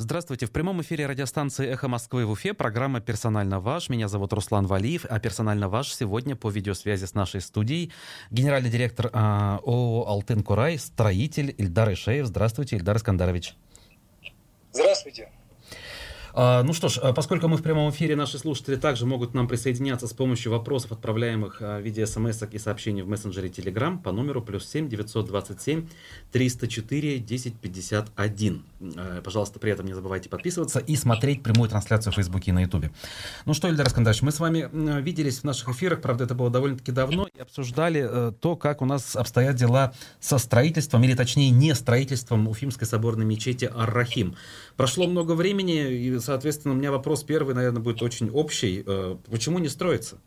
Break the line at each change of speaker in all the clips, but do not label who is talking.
Здравствуйте. В прямом эфире радиостанции «Эхо Москвы» в Уфе программа «Персонально ваш». Меня зовут Руслан Валиев, а «Персонально ваш» сегодня по видеосвязи с нашей студией генеральный директор э, ООО «Алтын Курай», строитель Ильдар Ишеев. Здравствуйте, Ильдар Искандарович.
Здравствуйте.
А, ну что ж, а, поскольку мы в прямом эфире, наши слушатели также могут нам присоединяться с помощью вопросов, отправляемых а, в виде смс и сообщений в мессенджере Telegram по номеру плюс 7 927 304 1051. Пожалуйста, при этом не забывайте подписываться и смотреть прямую трансляцию в Фейсбуке и на Ютубе. Ну что, Ильдар Искандрович, мы с вами виделись в наших эфирах, правда, это было довольно-таки давно, и обсуждали э, то, как у нас обстоят дела со строительством, или точнее не строительством Уфимской соборной мечети Ар-Рахим. Прошло много времени, и соответственно, у меня вопрос первый, наверное, будет очень общий. Э, почему не строится?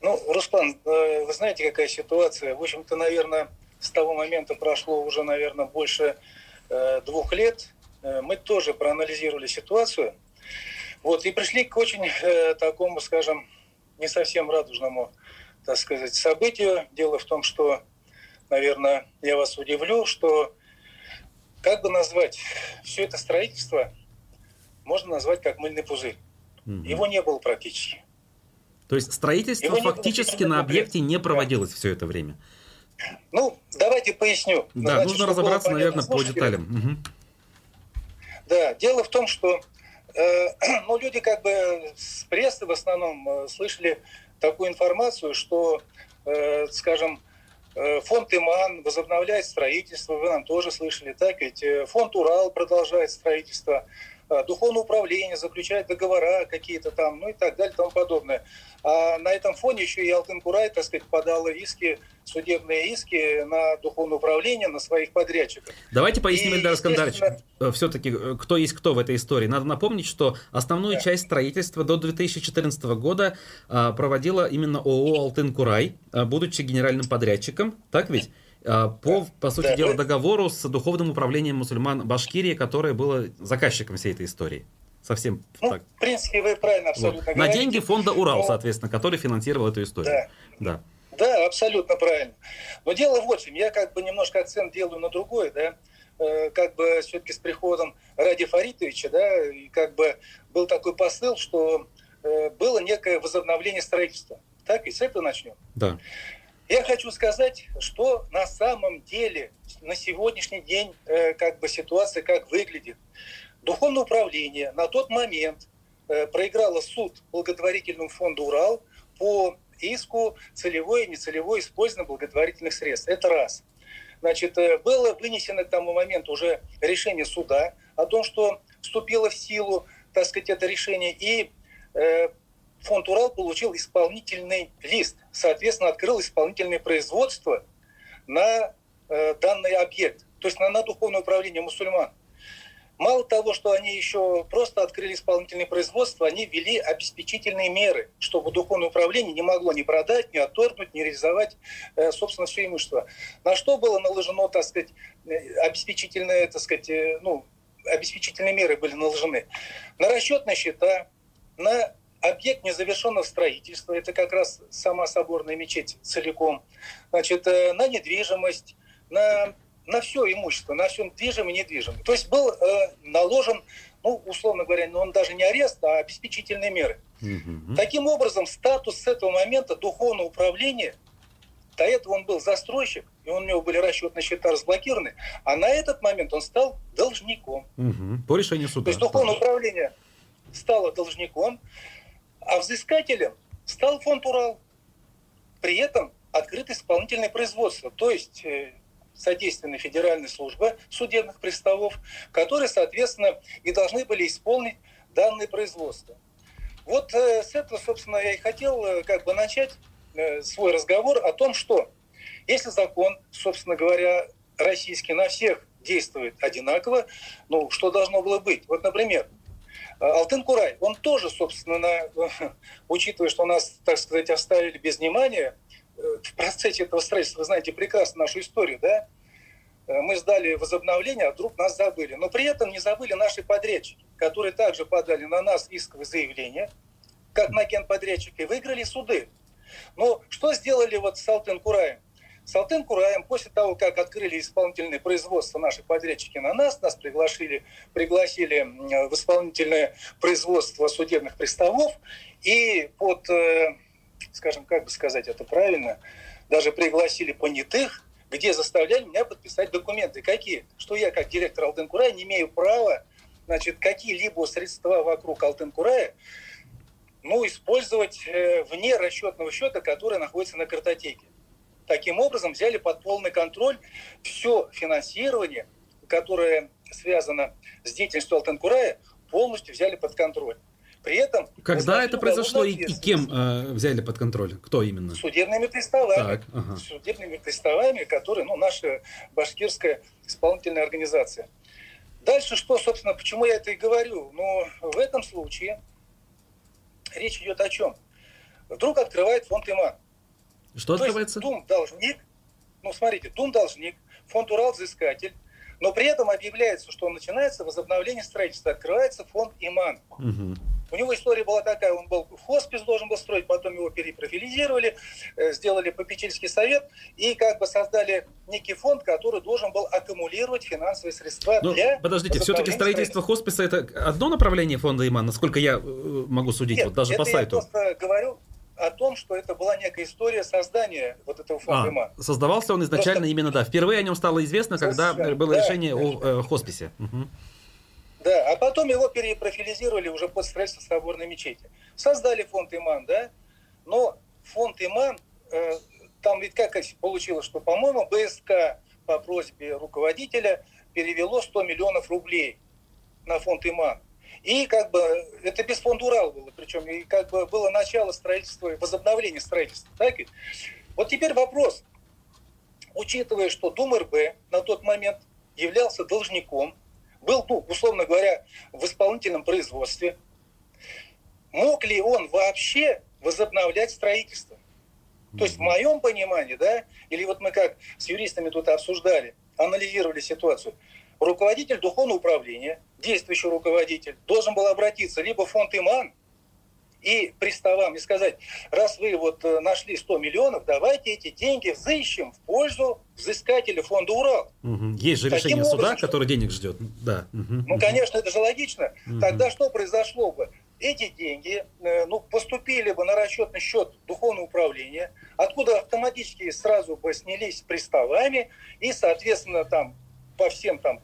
Ну, Руслан, э, вы знаете, какая ситуация? В общем-то, наверное, с того момента прошло уже, наверное, больше э, двух лет. Мы тоже проанализировали ситуацию. Вот, и пришли к очень такому, скажем, не совсем радужному, так сказать, событию. Дело в том, что, наверное, я вас удивлю, что как бы назвать все это строительство, можно назвать как мыльный пузырь. Угу. Его не было практически.
То есть строительство Его фактически на объекте не проводилось все это время?
Ну, давайте поясню.
Да, Значит, нужно разобраться, наверное, по деталям. Угу.
Да, дело в том, что э, ну, люди как бы с прессы в основном э, слышали такую информацию, что, э, скажем, фонд Иман возобновляет строительство, вы нам тоже слышали, так ведь? Э, фонд Урал продолжает строительство, э, духовное управление заключает договора какие-то там, ну и так далее, и тому подобное. А на этом фоне еще и Алтын Курай, так сказать, подала иски, судебные иски на духовное управление, на своих подрядчиков.
Давайте поясним, Эльдар Искандарович, э, все-таки э, кто есть кто в этой истории. Надо напомнить, что основную да. часть строительства до 2014 года проводила именно ООО «Алтын Курай», а, будучи генеральным подрядчиком, так ведь? А, по, по сути да, дела, договору с Духовным управлением мусульман Башкирии, которое было заказчиком всей этой истории. Совсем
ну, так. В принципе, вы правильно абсолютно вот.
говорите. На деньги фонда Урал, но... соответственно, который финансировал эту историю.
Да. да. Да, абсолютно правильно. Но дело в общем, я как бы немножко акцент делаю на другое, да, э, как бы все-таки с приходом Ради Фаритовича, да, и как бы был такой посыл, что э, было некое возобновление строительства. Так, и с этого начнем.
Да.
Я хочу сказать, что на самом деле на сегодняшний день э, как бы ситуация как выглядит. Духовное управление на тот момент э, проиграло суд благотворительному фонду «Урал» по иску целевое и нецелевое использование благотворительных средств. Это раз. Значит, э, было вынесено к тому моменту уже решение суда о том, что вступило в силу, так сказать, это решение, и фонд «Урал» получил исполнительный лист. Соответственно, открыл исполнительное производство на данный объект, то есть на, на духовное управление мусульман. Мало того, что они еще просто открыли исполнительное производство, они ввели обеспечительные меры, чтобы духовное управление не могло ни продать, ни отторгнуть, ни реализовать, э, собственно, все имущество. На что было наложено, так сказать, э, обеспечительные, так сказать, э, ну, обеспечительные меры были наложены? На расчетные счета, на объект незавершенного строительства, это как раз сама соборная мечеть целиком, значит, на недвижимость, на на все имущество, на все движимое и недвижимое. То есть был э, наложен, ну, условно говоря, ну, он даже не арест, а обеспечительные меры. Угу. Таким образом, статус с этого момента духовного управления, до этого он был застройщик, и у него были расчетные счета разблокированы, а на этот момент он стал должником.
Угу. По решению суда.
То есть духовное управление стало должником, а взыскателем стал фонд Урал. При этом открыто исполнительное производство. То есть э, содейственной федеральной службы судебных приставов, которые, соответственно, и должны были исполнить данное производство. Вот э, с этого, собственно, я и хотел э, как бы начать свой разговор о том, что если закон, собственно говоря, российский на всех действует одинаково, ну, что должно было быть? Вот, например, Алтын Курай, он тоже, собственно, учитывая, что нас, так сказать, оставили без внимания, в процессе этого строительства, вы знаете прекрасно нашу историю, да, э, мы сдали возобновление, а вдруг нас забыли. Но при этом не забыли наши подрядчики, которые также подали на нас исковые заявления, как на генподрядчика, и выиграли суды. Но что сделали вот с Алтын Кураем? Салтын Кураем, после того, как открыли исполнительное производство наши подрядчики на нас, нас пригласили, пригласили в исполнительное производство судебных приставов, и под, э, скажем, как бы сказать это правильно, даже пригласили понятых, где заставляли меня подписать документы. Какие? Что я, как директор Алтын-Курая, не имею права значит, какие-либо средства вокруг Алтын-Курая ну, использовать э, вне расчетного счета, который находится на картотеке. Таким образом, взяли под полный контроль все финансирование, которое связано с деятельностью Алтенкурая, полностью взяли под контроль. При этом...
Когда это произошло и, и кем э, взяли под контроль? Кто именно?
Судебными приставами. Так, ага. Судебными приставами, которые, ну, наша башкирская исполнительная организация. Дальше что, собственно, почему я это и говорю? Ну, в этом случае речь идет о чем? Вдруг открывает фонд ИМА.
Что То открывается?
Есть Дум должник, ну смотрите, Дум должник, фонд Урал взыскатель, но при этом объявляется, что начинается возобновление строительства, открывается фонд Иман. Угу. У него история была такая, он был в хоспис должен был строить, потом его перепрофилизировали, э, сделали попечительский совет и как бы создали некий фонд, который должен был аккумулировать финансовые средства
Но, ну, для... Подождите, все-таки строительство хосписа это одно направление фонда Иман, насколько я э, могу судить,
Нет,
вот даже по сайту?
я просто говорю, о том, что это была некая история создания вот этого фонда а.
Создавался он изначально Просто... именно, да. Впервые о нем стало известно, когда было да, решение конечно. о э, хосписе. Угу.
Да, а потом его перепрофилизировали уже под строительство соборной мечети. Создали фонд Иман, да, но фонд Иман, э, там ведь как получилось, что, по-моему, БСК по просьбе руководителя перевело 100 миллионов рублей на фонд Иман. И как бы это без фонда Урал было, причем и как бы было начало строительства, возобновления строительства. Так? Вот теперь вопрос. Учитывая, что Дум РБ на тот момент являлся должником, был, ну, условно говоря, в исполнительном производстве, мог ли он вообще возобновлять строительство? То есть в моем понимании, да, или вот мы как с юристами тут обсуждали, анализировали ситуацию – руководитель духовного управления, действующий руководитель, должен был обратиться либо в фонд Иман и приставам и сказать, раз вы вот э, нашли 100 миллионов, давайте эти деньги взыщем в пользу взыскателя фонда Урал.
Угу. Есть же Таким решение образом, суда, который денег ждет. Да.
Угу. Ну, конечно, это же логично. Угу. Тогда что произошло бы? Эти деньги э, ну, поступили бы на расчетный счет духовного управления, откуда автоматически сразу бы снялись приставами, и, соответственно, там по всем там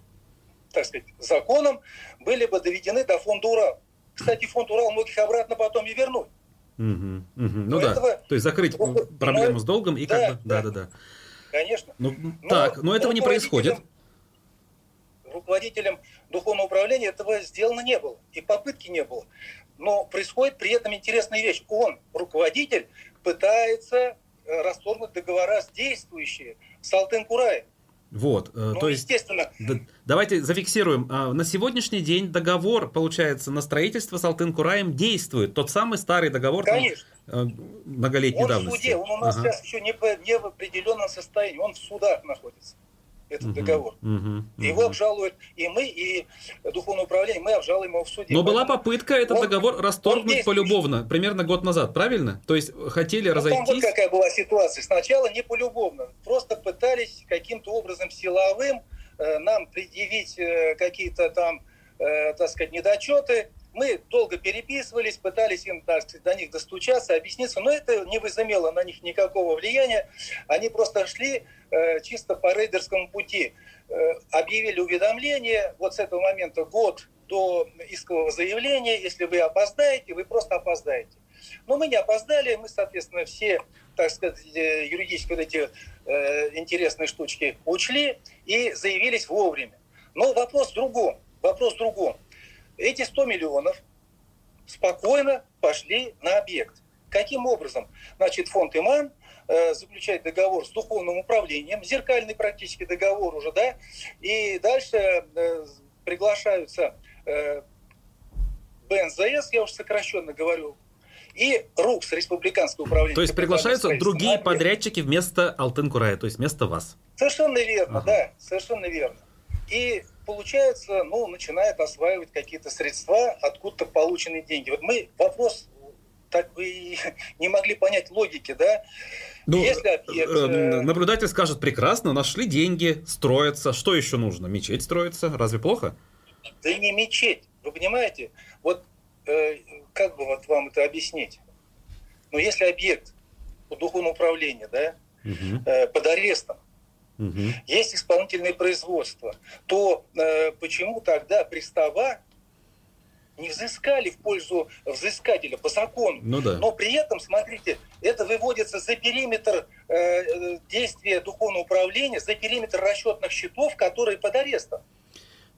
так сказать, законом, были бы доведены до фонда Урал. Кстати, фонд Урал мог их обратно потом и вернуть.
Угу, угу. Ну да, этого, то есть закрыть вот, проблему с долгом и да, как бы, да, да, да.
Конечно.
Ну, но, так, но этого не происходит.
Руководителем духовного управления этого сделано не было, и попытки не было. Но происходит при этом интересная вещь. Он, руководитель, пытается э, расторгнуть договора с действующие с Алтын Кураем.
Вот, э, ну, то есть, естественно. Да, давайте зафиксируем. А, на сегодняшний день договор, получается, на строительство с Алтын-Кураем действует. Тот самый старый договор
Конечно.
Там, э, многолетней
он
давности.
Он в суде, он у нас ага. сейчас еще не, не в определенном состоянии, он в судах находится этот угу, договор. Угу, его угу. обжалуют и мы, и Духовное управление, мы обжалуем его в суде.
Но была попытка этот он, договор расторгнуть полюбовно, примерно год назад, правильно? То есть хотели ну, разойтись... Там
вот какая была ситуация. Сначала не полюбовно, просто пытались каким-то образом силовым э, нам предъявить э, какие-то там, э, так сказать, недочеты, мы долго переписывались, пытались им так до них достучаться, объясниться, но это не возымело на них никакого влияния. Они просто шли э, чисто по рейдерскому пути. Э, объявили уведомление, вот с этого момента год до искового заявления, если вы опоздаете, вы просто опоздаете. Но мы не опоздали, мы, соответственно, все, так сказать, э, юридические вот эти э, интересные штучки учли и заявились вовремя. Но вопрос в другом. Вопрос в другом эти 100 миллионов спокойно пошли на объект. Каким образом? Значит, фонд Иман э, заключает договор с духовным управлением, зеркальный практически договор уже, да, и дальше э, приглашаются э, БНЗС, я уже сокращенно говорю, и РУКС, Республиканское управление.
То есть приглашаются другие подрядчики вместо Алтын-Курая, то есть вместо вас.
Совершенно верно, ага. да, совершенно верно. И получается, ну, начинает осваивать какие-то средства, откуда-то полученные деньги. Вот мы, вопрос так вы не могли понять логики, да?
Ну, Если объект... Э, э, наблюдатель скажет, прекрасно, нашли деньги, строятся. Что еще нужно? Мечеть строится. Разве плохо?
Да не мечеть. Вы понимаете? Вот э, как бы вот вам это объяснить? Ну, если объект у духовного управления, да, угу. э, под арестом, угу. есть исполнительное производство, то э, почему тогда пристава не взыскали в пользу взыскателя по закону. Ну, да. Но при этом, смотрите, это выводится за периметр э, э действия духовного управления, за периметр расчетных счетов, которые под арестом.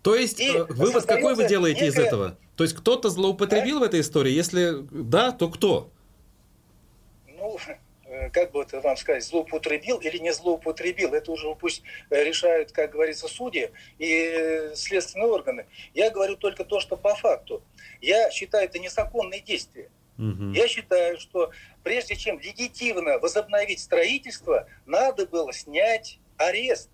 То есть и э, вывод какой вы делаете некая... из этого? То есть кто-то злоупотребил а? в этой истории? Если да, то кто?
Ну, Э, как бы это вам сказать, злоупотребил или не злоупотребил, это уже пусть э, решают, как говорится, судьи и следственные органы. Я говорю только то, что по факту. Я считаю это незаконные действия. Угу. Я считаю, что прежде чем легитимно возобновить строительство, надо было снять арест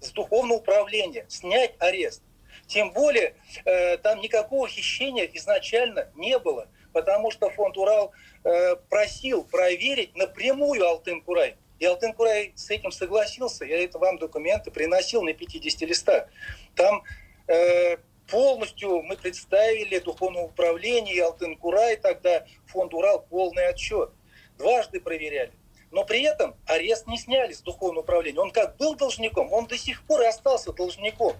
с духовного управления, снять арест. Тем более, э, там никакого хищения изначально не было, потому что фонд Урал Э, просил проверить напрямую Алтын-Курай. И Алтын-Курай с этим согласился. Я это вам документы приносил на 50 листах. Там э, полностью мы представили Духовное управление и Алтын-Курай, тогда фонд Урал полный отчет. Дважды проверяли. Но при этом арест не сняли с Духовного управления. Он как был должником, он до сих пор и остался должником.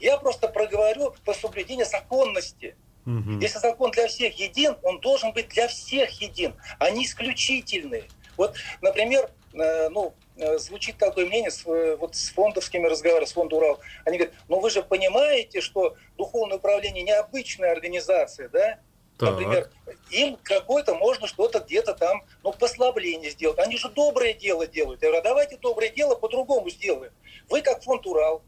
Я просто проговорю по соблюдению законности. Угу. Если закон для всех един, он должен быть для всех един, а не исключительный. Вот, например, э, ну, э, звучит такое мнение с, э, вот с фондовскими разговорами, с фондом Урал. Они говорят, ну вы же понимаете, что духовное управление необычная организация, да? Так. Например, им какое-то можно что-то где-то там, ну, послабление сделать. Они же доброе дело делают. Я говорю, а давайте доброе дело по-другому сделаем. Вы как фонд Урал,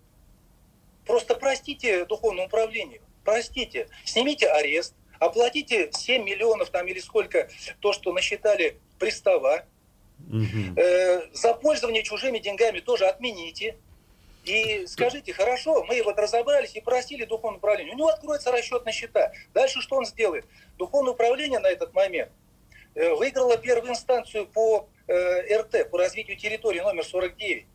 просто простите духовному управлению простите, снимите арест, оплатите 7 миллионов там или сколько, то, что насчитали пристава, угу. э, за пользование чужими деньгами тоже отмените. И скажите, хорошо, мы вот разобрались и просили духовное управление. У него откроется расчет на счета. Дальше что он сделает? Духовное управление на этот момент э, выиграло первую инстанцию по э, РТ, по развитию территории номер 49.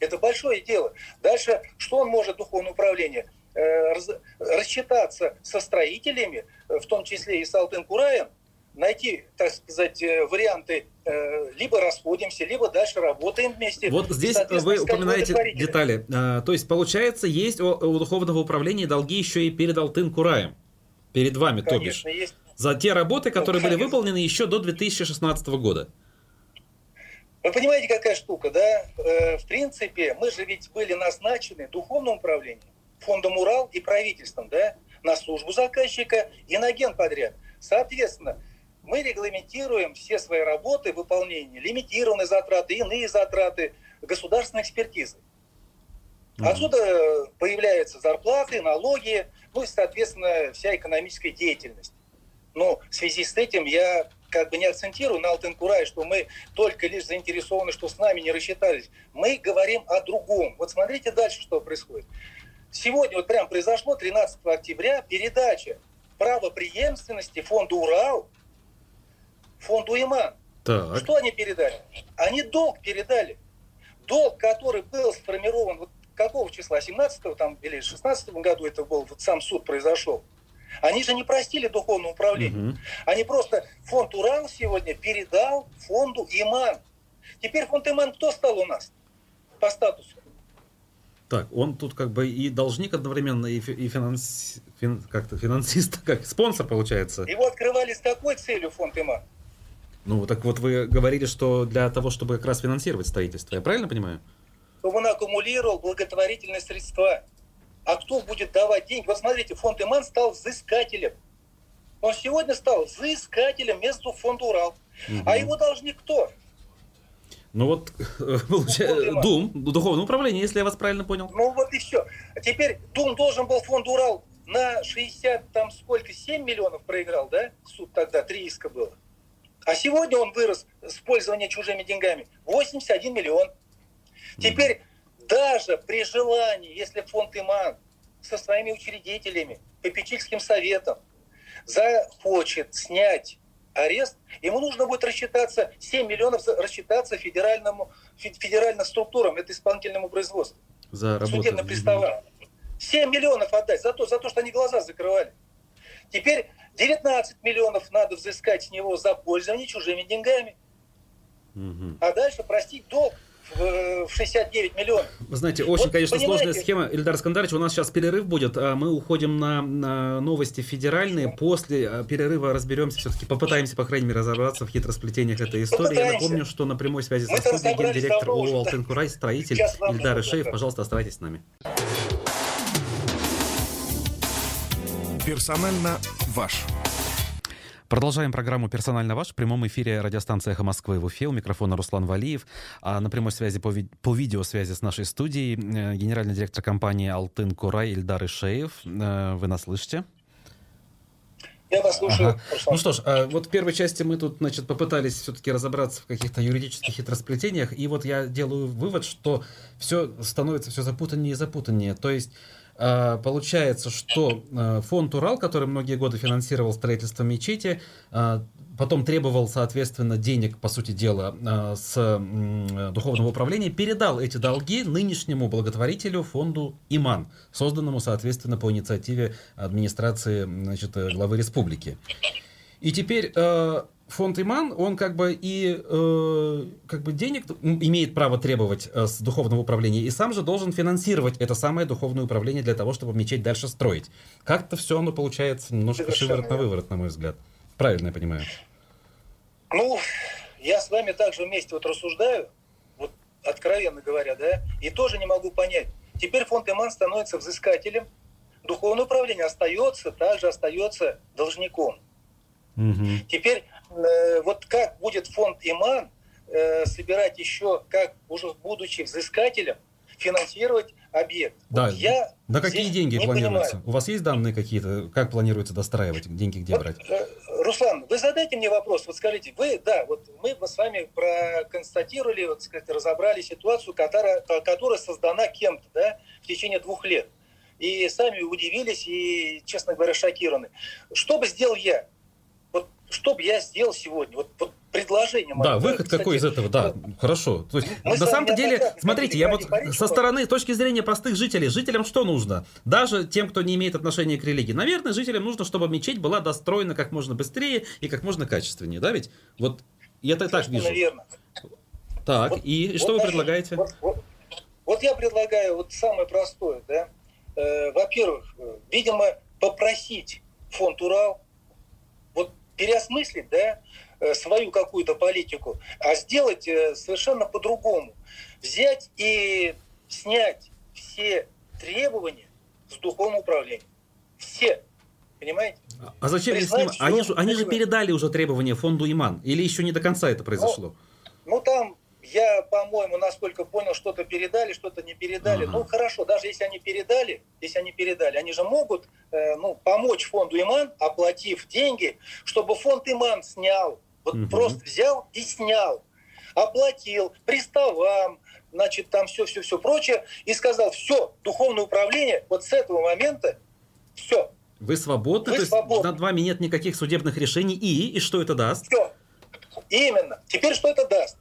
Это большое дело. Дальше, что он может, духовное управление? Э, рассчитаться со строителями, в том числе и с Алтын-Кураем, найти, так сказать, э, варианты, э, либо расходимся, либо дальше работаем вместе.
Вот здесь вы упоминаете детали. А, то есть, получается, есть у, духовного управления долги еще и перед Алтын-Кураем. Перед вами, конечно, то бишь. Есть. За те работы, которые ну, были выполнены еще до 2016 года.
Вы понимаете, какая штука, да? В принципе, мы же ведь были назначены духовным управлением фондом Урал и правительством, да, на службу заказчика и на генподряд. Соответственно, мы регламентируем все свои работы, выполнение, лимитированные затраты, иные затраты, государственной экспертизы. Отсюда появляются зарплаты, налоги, ну и, соответственно, вся экономическая деятельность. Но в связи с этим я как бы не акцентирую на Алтенкурай, что мы только лишь заинтересованы, что с нами не рассчитались. Мы говорим о другом. Вот смотрите дальше, что происходит. Сегодня вот прям произошло 13 октября передача права преемственности фонду Урал фонду Иман. Так. Что они передали? Они долг передали. Долг, который был сформирован вот какого числа, 17 там, или 16 году это был, вот сам суд произошел. Они же не простили духовное управление. Угу. Они просто фонд Урал сегодня передал фонду Иман. Теперь фонд Иман кто стал у нас по статусу?
Так, он тут как бы и должник одновременно, и, и финанс, фин, как-то финансист, как спонсор получается.
Его открывали с такой целью фонд ИМА.
Ну, так вот вы говорили, что для того, чтобы как раз финансировать строительство, я правильно понимаю?
Чтобы он аккумулировал благотворительные средства. А кто будет давать деньги? Вот смотрите, фонд Иман стал взыскателем. Он сегодня стал взыскателем между фонда Урал. Угу. А его должник кто?
Ну вот, получается, Дум, духовное управление, если я вас правильно понял.
Ну вот и все. А теперь Дум должен был фонд Урал на 60, там сколько, 7 миллионов проиграл, да? Суд тогда, три иска было. А сегодня он вырос с пользования чужими деньгами 81 миллион. Теперь даже при желании, если фонд Иман со своими учредителями, попечительским советом захочет снять арест, ему нужно будет рассчитаться, 7 миллионов рассчитаться федеральному, федеральным структурам, это исполнительному производству. За работу. Судебным приставам. 7 миллионов отдать за то, за то, что они глаза закрывали. Теперь 19 миллионов надо взыскать с него за пользование чужими деньгами. Угу. А дальше простить долг в 69 миллионов.
Вы знаете, очень, вот, конечно, понимаете? сложная схема. Ильдар Скандарович, у нас сейчас перерыв будет. А мы уходим на, на новости федеральные. После а, перерыва разберемся, все-таки попытаемся, по крайней мере, разобраться в хитросплетениях этой истории. Попытаемся. Я напомню, что на прямой связи со студией гендиректор ООО «Алтынкурай», строитель Ильдар Ишеев. Пожалуйста, оставайтесь с нами.
Персонально ваш.
Продолжаем программу «Персонально ваш» в прямом эфире радиостанции «Эхо Москвы» в Уфе. У микрофона Руслан Валиев. А на прямой связи по, ви- по видеосвязи с нашей студией э, генеральный директор компании «Алтын Курай» Ильдар Ишеев. Э, вы нас слышите?
Я вас слушаю. Ага.
Ну что ж, а вот в первой части мы тут, значит, попытались все-таки разобраться в каких-то юридических хитросплетениях, и вот я делаю вывод, что все становится все запутаннее и запутаннее. То есть получается, что а, фонд Урал, который многие годы финансировал строительство мечети, а, потом требовал, соответственно, денег, по сути дела, с духовного управления, передал эти долги нынешнему благотворителю фонду Иман, созданному, соответственно, по инициативе администрации значит, главы республики. И теперь фонд Иман, он как бы и э, как бы денег имеет право требовать э, с духовного управления, и сам же должен финансировать это самое духовное управление для того, чтобы мечеть дальше строить. Как-то все оно получается немножко шиворот на выворот, на мой взгляд. Правильно я понимаю?
Ну, я с вами также вместе вот рассуждаю, вот откровенно говоря, да, и тоже не могу понять. Теперь фонд Иман становится взыскателем, духовное управление остается, также остается должником. Угу. Теперь вот как будет фонд Иман э, собирать еще, как уже будучи взыскателем, финансировать объект.
Да. Вот я на какие деньги планируется? Понимаю. У вас есть данные какие-то? Как планируется достраивать? Деньги где вот, брать? Э,
Руслан, вы задайте мне вопрос. Вот скажите, вы, да, вот мы с вами проконстатировали, вот, сказать, разобрали ситуацию, которая, которая создана кем-то, да, в течение двух лет. И сами удивились и, честно говоря, шокированы. Что бы сделал я? Что бы я сделал сегодня? Вот, вот предложение
мое. Да, выход кстати, какой из этого, да, вот, хорошо. То есть, на самом-то деле, смотрите, я вот со стороны, с точки зрения простых жителей, жителям что нужно? Даже тем, кто не имеет отношения к религии. Наверное, жителям нужно, чтобы мечеть была достроена как можно быстрее и как можно качественнее, да ведь? Вот я это так вижу. Наверное. Так, вот, и, и что вот, вы предлагаете?
Вот, вот, вот я предлагаю вот самое простое, да. Э, во-первых, э, видимо, попросить фонд Урал переосмыслить да, э, свою какую-то политику, а сделать э, совершенно по-другому. Взять и снять все требования с духовного управления. Все. Понимаете?
А зачем Признать, они, же, они же передали уже требования фонду Иман? Или еще не до конца это произошло?
Ну, ну там я, по-моему, насколько понял, что-то передали, что-то не передали. Ага. Ну, хорошо, даже если они передали, если они передали, они же могут э, ну, помочь фонду Иман, оплатив деньги, чтобы фонд Иман снял. Вот угу. просто взял и снял. Оплатил приставам, значит, там все-все-все прочее, и сказал, все, духовное управление, вот с этого момента, все.
Вы свободны, Вы то свободны. есть над вами нет никаких судебных решений, и, и что это даст?
Все. Именно. Теперь что это даст?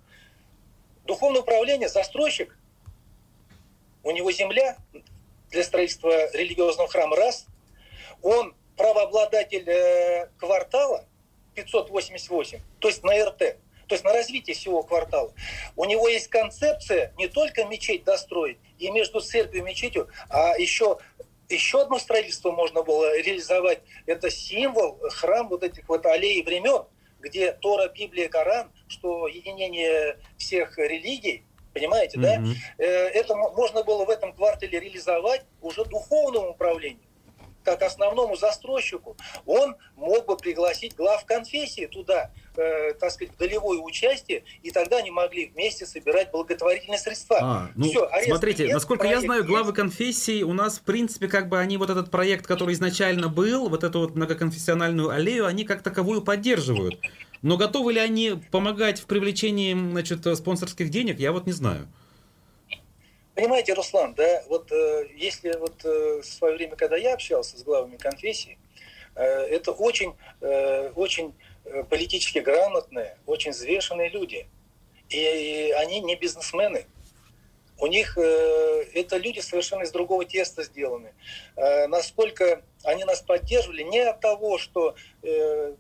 Духовное управление, застройщик, у него земля для строительства религиозного храма раз, он правообладатель э, квартала 588, то есть на РТ, то есть на развитие всего квартала. У него есть концепция не только мечеть достроить, и между церковью и мечетью, а еще еще одно строительство можно было реализовать. Это символ, храм вот этих вот аллей времен, где Тора, Библия, Коран, что единение всех религий, понимаете, mm-hmm. да? Это можно было в этом квартале реализовать уже духовному управлению как основному застройщику, он мог бы пригласить глав конфессии туда, э, так сказать, в долевое участие, и тогда они могли вместе собирать благотворительные средства.
А, ну, Все, смотрите, нет, насколько я знаю, главы конфессии у нас, в принципе, как бы они вот этот проект, который изначально был, вот эту вот многоконфессиональную аллею, они как таковую поддерживают. Но готовы ли они помогать в привлечении значит, спонсорских денег, я вот не знаю.
Понимаете, Руслан, да, вот э, если вот э, в свое время, когда я общался с главами конфессий, э, это очень, э, очень э, политически грамотные, очень взвешенные люди. И они не бизнесмены. У них э, это люди совершенно из другого теста сделаны. Э, насколько они нас поддерживали, не от того, что э,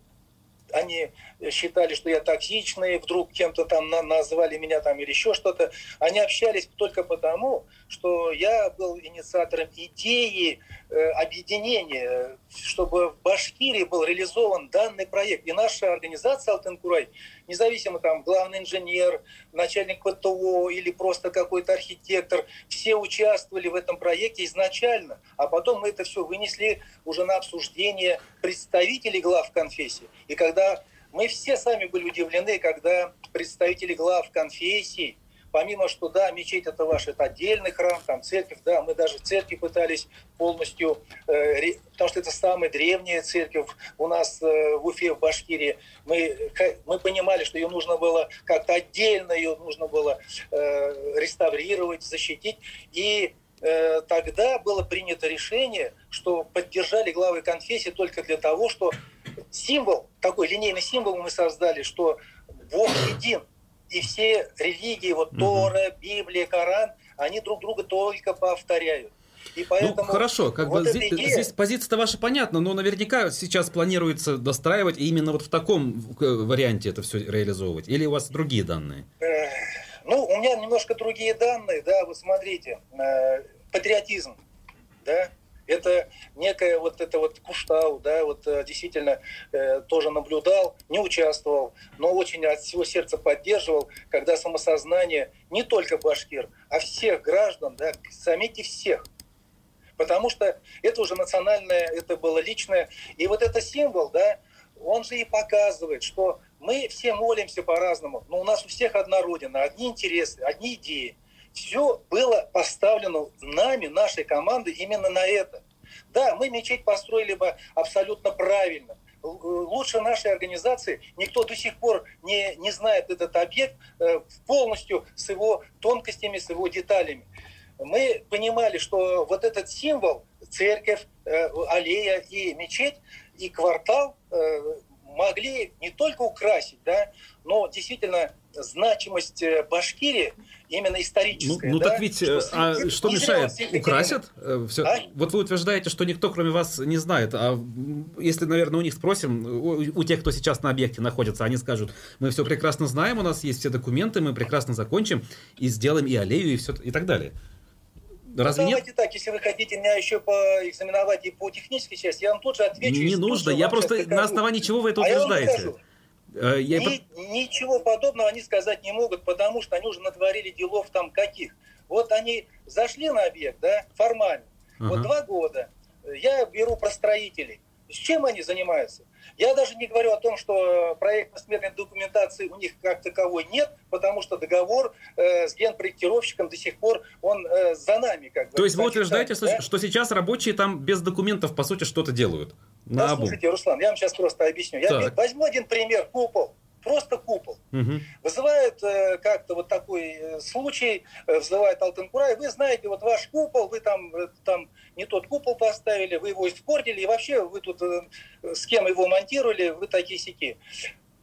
они считали, что я токсичный, вдруг кем-то там назвали меня там или еще что-то. Они общались только потому, что я был инициатором идеи э, объединения, чтобы в Башкирии был реализован данный проект. И наша организация «Алтынкурай», независимо там главный инженер, начальник ПТО или просто какой-то архитектор, все участвовали в этом проекте изначально, а потом мы это все вынесли уже на обсуждение представителей глав конфессии. И когда мы все сами были удивлены, когда представители глав конфессий, помимо что, да, мечеть это ваш, это отдельный храм, там церковь, да, мы даже церкви пытались полностью, э, потому что это самая древняя церковь у нас э, в Уфе, в Башкирии, мы, мы понимали, что ее нужно было как-то отдельно, ее нужно было э, реставрировать, защитить, и э, тогда было принято решение, что поддержали главы конфессии только для того, что символ, такой линейный символ мы создали, что Бог един. И все религии, вот Тора, Библия, Коран, они друг друга только повторяют.
И ну, поэтому ну, хорошо, как вот бы здесь, идея... здесь позиция-то ваша понятна, но наверняка сейчас планируется достраивать и именно вот в таком варианте это все реализовывать. Или у вас другие данные?
Ну, у меня немножко другие данные, да, вот смотрите, э, патриотизм, да, это некая вот это вот Куштау, да, вот э, действительно э, тоже наблюдал, не участвовал, но очень от всего сердца поддерживал, когда самосознание не только башкир, а всех граждан, да, заметьте всех, потому что это уже национальное, это было личное, и вот это символ, да, он же и показывает, что мы все молимся по-разному, но у нас у всех одна родина, одни интересы, одни идеи – все было поставлено нами, нашей командой именно на это. Да, мы мечеть построили бы абсолютно правильно. Лучше нашей организации никто до сих пор не, не знает этот объект э, полностью с его тонкостями, с его деталями. Мы понимали, что вот этот символ, церковь, э, аллея и мечеть, и квартал э, могли не только украсить, да, но действительно значимость Башкирии именно историческое.
Ну, ну да? так ведь, что, а что мешает? Украсят? Э, Все. А? Вот вы утверждаете, что никто, кроме вас, не знает. А если, наверное, у них спросим, у, у тех, кто сейчас на объекте находится, они скажут, мы все прекрасно знаем, у нас есть все документы, мы прекрасно закончим и сделаем и аллею, и все, и так далее.
Разве ну, давайте нет? так, если вы хотите меня еще поэкзаменовать и по технической части, я вам тут же отвечу.
Не нужно, я просто на основании чего вы это утверждаете? А
Э, я... Ни, ничего подобного они сказать не могут, потому что они уже натворили делов там каких. Вот они зашли на объект, да, формально. Ага. Вот два года я беру про строителей. С чем они занимаются? Я даже не говорю о том, что проектно-сметной документации у них как таковой нет, потому что договор э, с генпроектировщиком до сих пор он э, за нами. Как
бы. То есть вы утверждаете, да? что сейчас рабочие там без документов по сути что-то делают?
На Послушайте, Руслан, я вам сейчас просто объясню. Я так. возьму один пример, купол просто купол. Угу. Вызывает э, как-то вот такой э, случай, э, вызывает Алтынкурай, вы знаете, вот ваш купол, вы там, э, там не тот купол поставили, вы его испортили, и вообще вы тут э, с кем его монтировали, вы такие сики.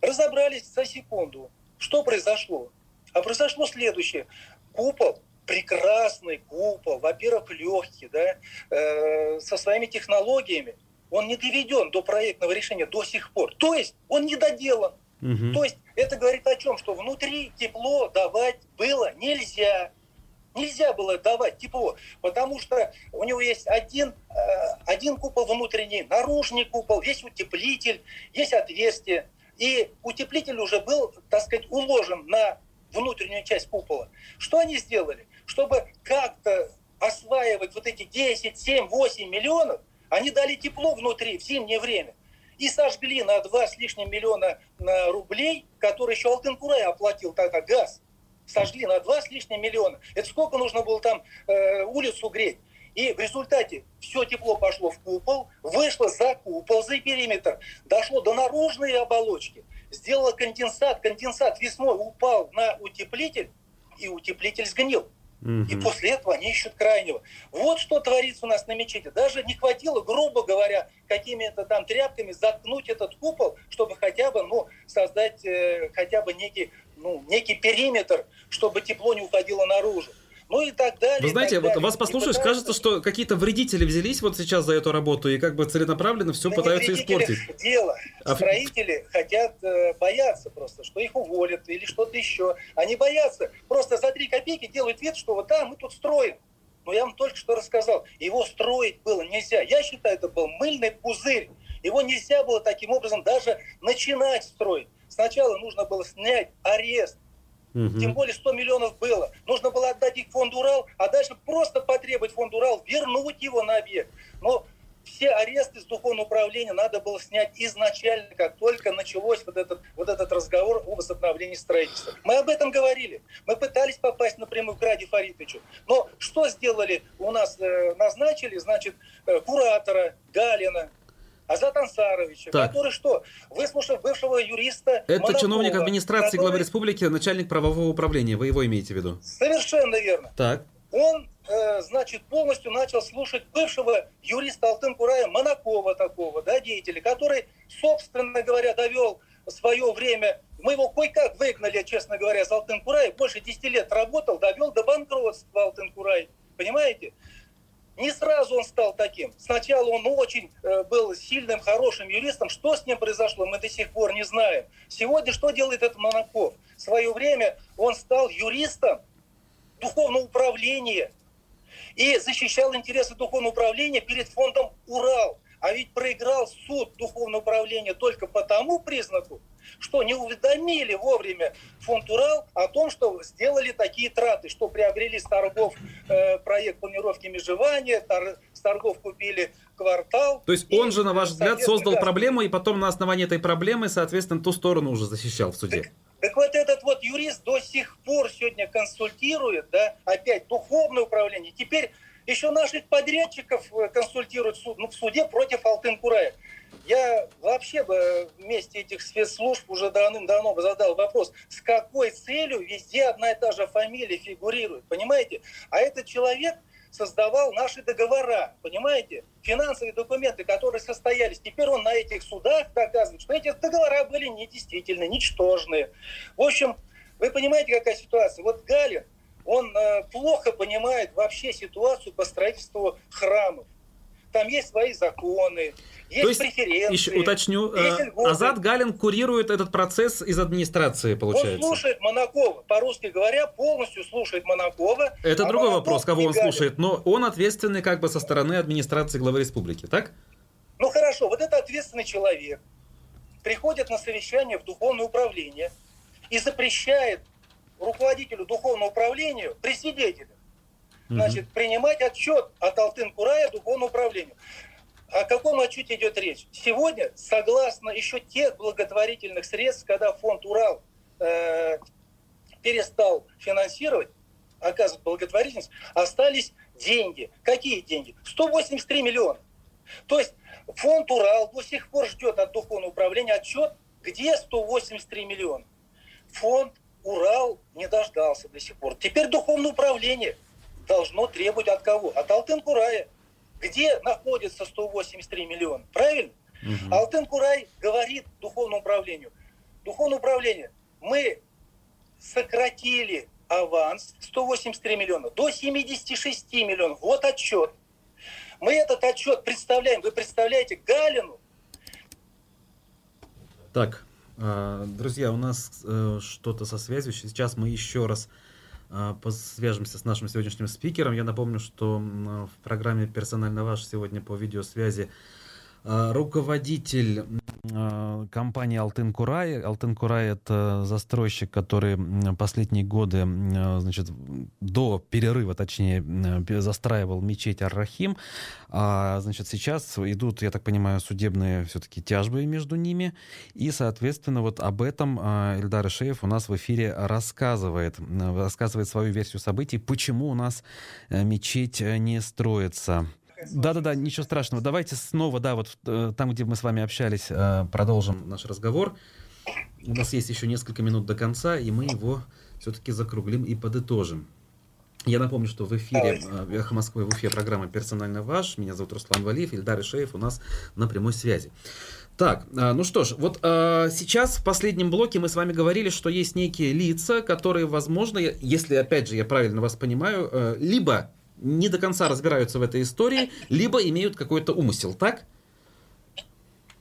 Разобрались за секунду. Что произошло? А произошло следующее. Купол прекрасный купол, во-первых, легкий, да, э, со своими технологиями, он не доведен до проектного решения до сих пор. То есть он не доделан. Угу. То есть это говорит о чем? Что внутри тепло давать было нельзя. Нельзя было давать тепло, потому что у него есть один, э, один купол внутренний, наружный купол, есть утеплитель, есть отверстие. И утеплитель уже был, так сказать, уложен на внутреннюю часть купола. Что они сделали? Чтобы как-то осваивать вот эти 10, 7, 8 миллионов, они дали тепло внутри в зимнее время и сожгли на 2 с лишним миллиона рублей, которые еще Алтынкурай оплатил тогда газ. Сожгли на 2 с лишним миллиона. Это сколько нужно было там э, улицу греть? И в результате все тепло пошло в купол, вышло за купол, за периметр, дошло до наружной оболочки, сделало конденсат, конденсат весной упал на утеплитель, и утеплитель сгнил. Угу. И после этого они ищут крайнего. Вот что творится у нас на мечети. Даже не хватило, грубо говоря, какими-то там тряпками заткнуть этот купол, чтобы хотя бы, ну, создать э, хотя бы некий, ну, некий периметр, чтобы тепло не уходило наружу ну и так далее.
Вы знаете,
вот
вас послушаешь, кажется, что какие-то вредители взялись вот сейчас за эту работу и как бы целенаправленно все да пытаются испортить.
Дело. А... Строители хотят, э, бояться просто, что их уволят или что-то еще. Они боятся. Просто за три копейки делают вид, что вот да, мы тут строим. Но я вам только что рассказал, его строить было нельзя. Я считаю, это был мыльный пузырь. Его нельзя было таким образом даже начинать строить. Сначала нужно было снять арест Угу. Тем более 100 миллионов было. Нужно было отдать их фонду Урал, а дальше просто потребовать фонд Урал вернуть его на объект. Но все аресты с духовного управления надо было снять изначально, как только началось вот этот, вот этот разговор о возобновлении строительства. Мы об этом говорили. Мы пытались попасть напрямую к Ради Фаритовичу. Но что сделали? У нас э, назначили, значит, э, куратора Галина, Азат Ансаровича, так. который что, выслушав бывшего юриста...
Это Монакова, чиновник администрации который... главы республики, начальник правового управления, вы его имеете в виду?
Совершенно верно.
Так.
Он, э, значит, полностью начал слушать бывшего юриста Алтын-Курая Монакова такого, да, деятеля, который, собственно говоря, довел свое время, мы его кое-как выгнали, честно говоря, с Алтын-Курая, больше 10 лет работал, довел до банкротства Алтын-Курай, понимаете? Не сразу он стал таким. Сначала он очень э, был сильным, хорошим юристом. Что с ним произошло, мы до сих пор не знаем. Сегодня что делает этот Монаков? В свое время он стал юристом духовного управления и защищал интересы духовного управления перед фондом «Урал». А ведь проиграл суд духовного управления только по тому признаку, что не уведомили вовремя фонд Урал о том, что сделали такие траты, что приобрели с торгов э, проект планировки межевания, тор, с торгов купили квартал.
То есть он же, на ваш взгляд, создал проблему, и потом на основании этой проблемы, соответственно, ту сторону уже защищал в суде.
Так, так вот этот вот юрист до сих пор сегодня консультирует, да, опять духовное управление. Теперь еще наших подрядчиков э, консультируют суд, ну, в суде против Алтын-Курая. Я вообще бы вместе этих спецслужб уже давным-давно бы задал вопрос, с какой целью везде одна и та же фамилия фигурирует, понимаете? А этот человек создавал наши договора, понимаете? Финансовые документы, которые состоялись. Теперь он на этих судах доказывает, что эти договора были недействительны, ничтожные. В общем, вы понимаете, какая ситуация? Вот Галин, он э, плохо понимает вообще ситуацию по строительству храмов. Там есть свои законы, есть, То есть преференции.
Еще уточню, есть э, Азат Галин курирует этот процесс из администрации, получается.
Он слушает Монакова, по-русски говоря, полностью слушает Монакова.
Это а другой Монаков вопрос, кого он Галин. слушает, но он ответственный как бы со стороны администрации главы республики, так?
Ну хорошо, вот это ответственный человек приходит на совещание в духовное управление и запрещает руководителю духовного управления при свидетелях значит, принимать отчет от Алтын-Курая духовному управлению. О каком отчете идет речь? Сегодня, согласно еще тех благотворительных средств, когда фонд Урал э, перестал финансировать, оказывать благотворительность, остались деньги. Какие деньги? 183 миллиона. То есть фонд Урал до сих пор ждет от духовного управления отчет, где 183 миллиона. Фонд Урал не дождался до сих пор. Теперь духовное управление должно требовать от кого? От Алтын-Курая. Где находится 183 миллиона? Правильно? Угу. Алтын-Курай говорит духовному управлению. Духовное управление, мы сократили аванс 183 миллиона до 76 миллионов. Вот отчет. Мы этот отчет представляем. Вы представляете Галину?
Так, друзья, у нас э, что-то со связью. Сейчас мы еще раз а, свяжемся с нашим сегодняшним спикером. Я напомню, что в программе «Персонально ваш» сегодня по видеосвязи а, руководитель а, компании Алтын Курай. Алтын Курай это застройщик, который последние годы, значит, до перерыва, точнее, застраивал мечеть Ар-Рахим. А, значит, сейчас идут, я так понимаю, судебные все-таки тяжбы между ними. И, соответственно, вот об этом Эльдар Ишеев у нас в эфире рассказывает, рассказывает свою версию событий, почему у нас э, мечеть не строится. Да-да-да, ничего страшного. Давайте снова, да, вот э, там, где мы с вами общались, э, продолжим наш разговор. У нас есть еще несколько минут до конца, и мы его все-таки закруглим и подытожим. Я напомню, что в эфире э, «Эхо Москвы» в Уфе программа «Персонально ваш». Меня зовут Руслан Валиев, Ильдар Ишеев у нас на прямой связи. Так, ну что ж, вот сейчас в последнем блоке мы с вами говорили, что есть некие лица, которые, возможно, если, опять же, я правильно вас понимаю, либо не до конца разбираются в этой истории, либо имеют какой-то умысел, так?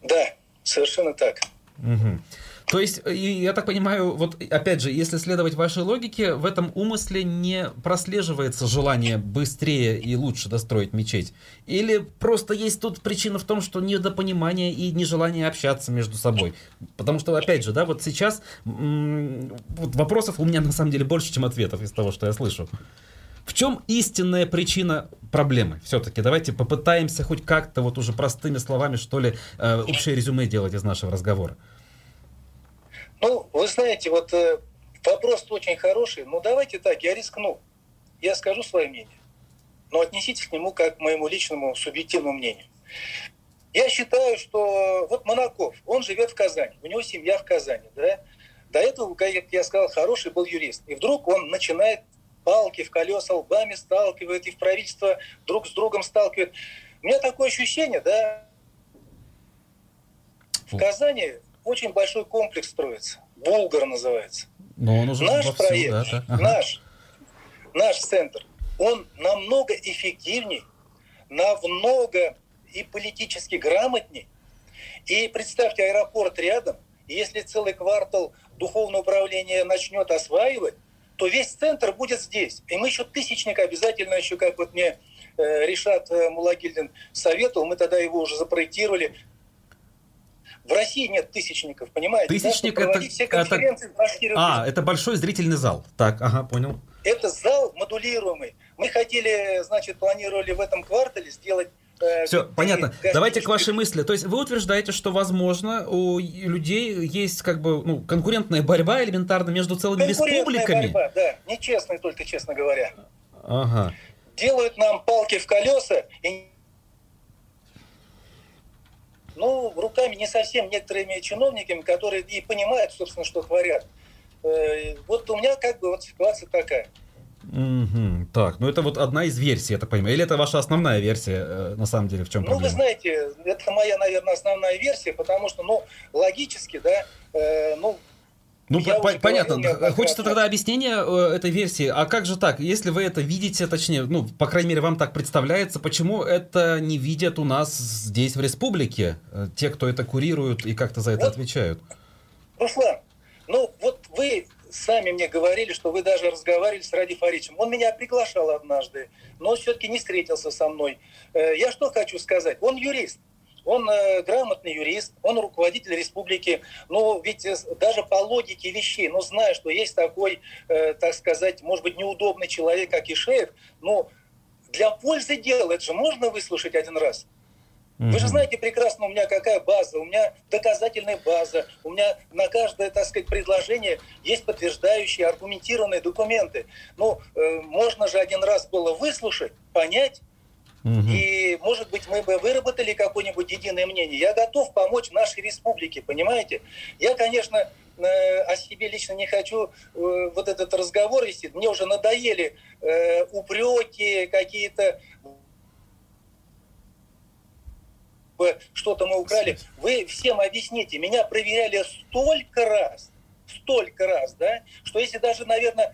Да, совершенно так.
Угу. То есть, я так понимаю, вот опять же, если следовать вашей логике, в этом умысле не прослеживается желание быстрее и лучше достроить мечеть? Или просто есть тут причина в том, что недопонимание и нежелание общаться между собой? Потому что, опять же, да, вот сейчас вот вопросов у меня на самом деле больше, чем ответов из того, что я слышу. В чем истинная причина проблемы? Все-таки давайте попытаемся хоть как-то вот уже простыми словами, что ли, э, общее резюме делать из нашего разговора.
Ну, вы знаете, вот э, вопрос очень хороший. Ну, давайте так, я рискну. Я скажу свое мнение. Но отнеситесь к нему как к моему личному субъективному мнению. Я считаю, что вот Монаков, он живет в Казани, у него семья в Казани, да? До этого, как я сказал, хороший был юрист. И вдруг он начинает палки в колеса лбами сталкивает, и в правительство друг с другом сталкивает. У меня такое ощущение, да, в Казани очень большой комплекс строится. Булгар называется.
Но он уже
наш проект, да, да. Ага. наш, наш центр, он намного эффективнее, намного и политически грамотней. И представьте, аэропорт рядом, если целый квартал духовное управление начнет осваивать, то весь центр будет здесь. И мы еще тысячник обязательно, еще как вот мне э, Решат э, Мулагильдин советовал, мы тогда его уже запроектировали, в России нет тысячников, понимаете?
Тысячник да, это, все конференции это... А, это большой зрительный зал. Так, ага, понял.
Это зал модулируемый. Мы хотели, значит, планировали в этом квартале сделать
все, понятно. Давайте к вашей мысли. То есть вы утверждаете, что, возможно, у людей есть как бы ну, конкурентная борьба элементарно между целыми республиками? борьба,
да. Нечестная только, честно говоря.
Ага.
Делают нам палки в колеса и ну, руками не совсем некоторыми чиновниками, которые и понимают, собственно, что творят. Э, вот у меня как бы вот ситуация такая.
Угу. Так, ну это вот одна из версий, я так понимаю. Или это ваша основная версия, э, на самом деле, в чем проблема?
Ну, вы знаете, это моя, наверное, основная версия, потому что, ну, логически, да, э, ну,
ну, по- понятно. Говорил, Хочется тогда объяснения э, этой версии. А как же так? Если вы это видите, точнее, ну, по крайней мере, вам так представляется, почему это не видят у нас здесь, в республике, э, те, кто это курируют и как-то за это вот, отвечают?
Руслан, ну, вот вы сами мне говорили, что вы даже разговаривали с Ради Фаричем. Он меня приглашал однажды, но все-таки не встретился со мной. Э, я что хочу сказать? Он юрист. Он э, грамотный юрист, он руководитель республики. Но ведь э, даже по логике вещей, но зная, что есть такой, так сказать, может быть, неудобный человек, как Ишеев, но для пользы дела это же можно выслушать один раз. Вы же знаете прекрасно, у меня какая база, у меня доказательная база, у меня на каждое, так сказать, предложение есть подтверждающие, аргументированные документы. Ну, э, можно же один раз было выслушать, понять, Угу. И, может быть, мы бы выработали какое-нибудь единое мнение. Я готов помочь нашей республике, понимаете? Я, конечно, э, о себе лично не хочу э, вот этот разговор вести. Мне уже надоели э, упреки какие-то что-то мы украли. Вы всем объясните, меня проверяли столько раз, столько раз, да, что если даже, наверное,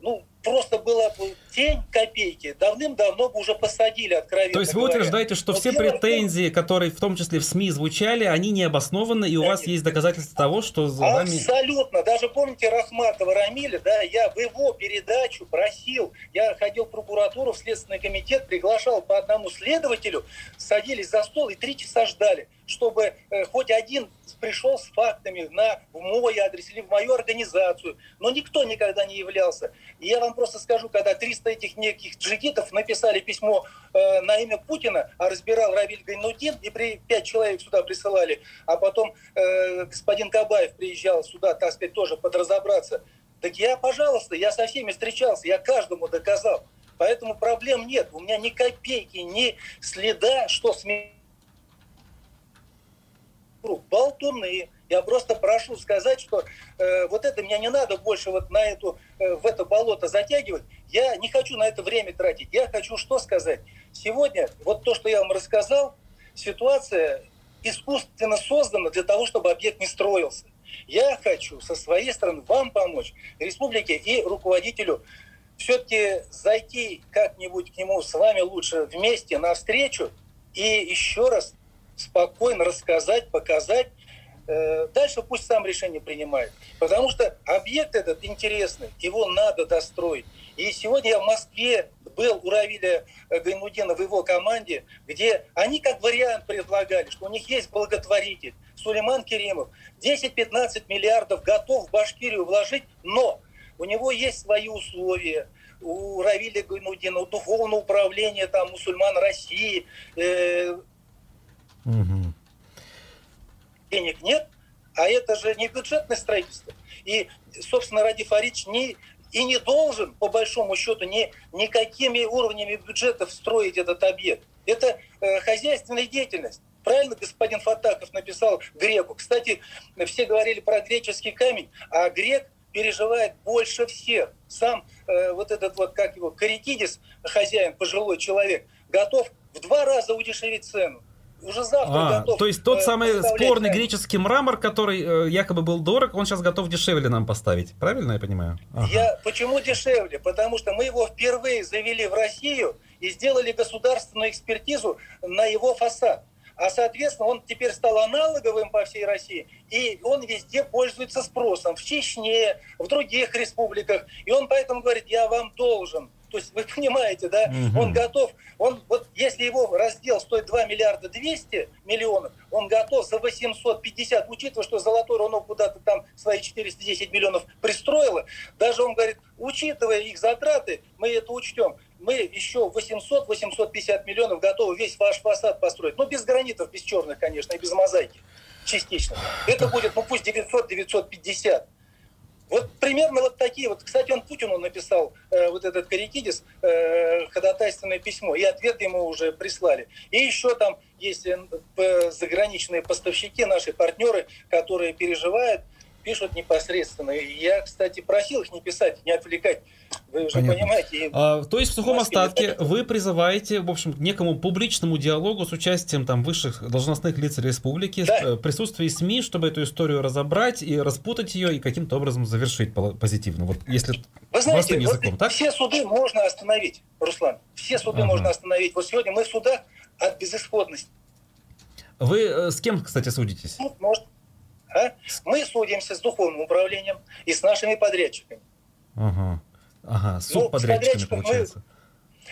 ну, просто была бы тень копейки, давным-давно бы уже посадили, откровенно
То есть вы утверждаете, что Но все претензии, том... которые в том числе в СМИ звучали, они не обоснованы, и у вас есть доказательства того, что за
вами... Абсолютно. Даже помните Рахматова Рамиля, да, я в его передачу просил, я ходил в прокуратуру, в Следственный комитет, приглашал по одному следователю, садились за стол и три часа ждали, чтобы э, хоть один пришел с фактами на, в мой адрес или в мою организацию. Но никто никогда не являлся. И я вам просто скажу, когда 300 этих неких джигитов написали письмо э, на имя Путина, а разбирал Равиль Гайнудин, и при, пять человек сюда присылали, а потом э, господин Кабаев приезжал сюда, так сказать, тоже подразобраться. Так я, пожалуйста, я со всеми встречался, я каждому доказал. Поэтому проблем нет. У меня ни копейки, ни следа, что с меня болтуны. Я просто прошу сказать, что э, вот это мне не надо больше вот на эту, э, в это болото затягивать. Я не хочу на это время тратить. Я хочу что сказать. Сегодня вот то, что я вам рассказал, ситуация искусственно создана для того, чтобы объект не строился. Я хочу со своей стороны вам помочь, республике и руководителю все-таки зайти как-нибудь к нему с вами лучше вместе навстречу и еще раз спокойно рассказать, показать. Э, дальше пусть сам решение принимает. Потому что объект этот интересный, его надо достроить. И сегодня я в Москве был у Равиля Гайнудина в его команде, где они как вариант предлагали, что у них есть благотворитель, Сулейман Керимов, 10-15 миллиардов готов в Башкирию вложить, но у него есть свои условия. У Равиля Гайнудина, у духовного управления там, мусульман России. Э, угу. Денег нет, а это же не бюджетное строительство. И, собственно, Ради Фарич не, и не должен, по большому счету, ни, никакими уровнями бюджетов строить этот объект. Это э, хозяйственная деятельность. Правильно господин Фатаков написал греку. Кстати, все говорили про греческий камень, а грек переживает больше всех. Сам э, вот этот вот, как его, Карикидис, хозяин, пожилой человек, готов в два раза удешевить цену. Уже завтра а, готов.
То есть тот э, самый спорный цену. греческий мрамор, который э, якобы был дорог, он сейчас готов дешевле нам поставить. Правильно я понимаю?
Ага. Я, почему дешевле? Потому что мы его впервые завели в Россию и сделали государственную экспертизу на его фасад а соответственно он теперь стал аналоговым по всей России, и он везде пользуется спросом, в Чечне, в других республиках, и он поэтому говорит, я вам должен. То есть вы понимаете, да, угу. он готов, он вот если его раздел стоит 2 миллиарда 200 миллионов, он готов за 850, учитывая, что Золотой Рунок куда-то там свои 410 миллионов пристроило, даже он говорит, учитывая их затраты, мы это учтем мы еще 800-850 миллионов готовы весь ваш фасад построить. Ну, без гранитов, без черных, конечно, и без мозаики частично. Это будет, ну, пусть 900-950. Вот примерно вот такие вот. Кстати, он Путину написал, э, вот этот Карикидис, э, ходатайственное письмо, и ответ ему уже прислали. И еще там есть э, заграничные поставщики, наши партнеры, которые переживают, пишут непосредственно. И я, кстати, просил их не писать, не отвлекать вы уже Понятно. понимаете.
А, то есть в сухом остатке вы призываете, в общем, к некому публичному диалогу с участием там высших должностных лиц республики, да. Э, присутствии СМИ, чтобы эту историю разобрать и распутать ее и каким-то образом завершить позитивно. Вот если
вы знаете, языком, вот так? все суды можно остановить, Руслан. Все суды ага. можно остановить. Вот сегодня мы в судах от безысходности.
Вы э, с кем, кстати, судитесь?
Ну, может. А? Мы судимся с духовным управлением и с нашими подрядчиками.
Ага. Ага, суд ну, получается.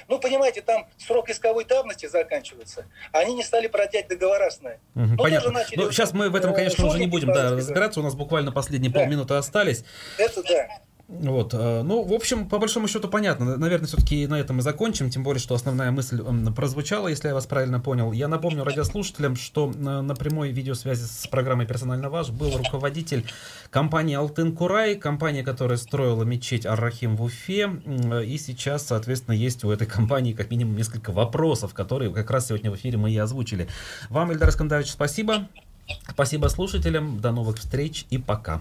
Мы,
ну, понимаете, там срок исковой давности заканчивается. Они не стали продлять договора с нами.
Угу, ну, понятно. Начали, ну, сейчас мы в этом, конечно, уже не будем да, разбираться. У нас буквально последние да. полминуты остались.
Это да.
Вот, э, ну, в общем, по большому счету понятно. Наверное, все-таки на этом мы закончим, тем более, что основная мысль прозвучала, если я вас правильно понял. Я напомню радиослушателям, что на прямой видеосвязи с программой «Персонально ваш» был руководитель компании «Алтын Курай», компания, которая строила мечеть Ар-Рахим в Уфе, и сейчас, соответственно, есть у этой компании как минимум несколько вопросов, которые как раз сегодня в эфире мы и озвучили. Вам, Ильдар Искандрович, спасибо. Спасибо слушателям, до новых встреч и пока.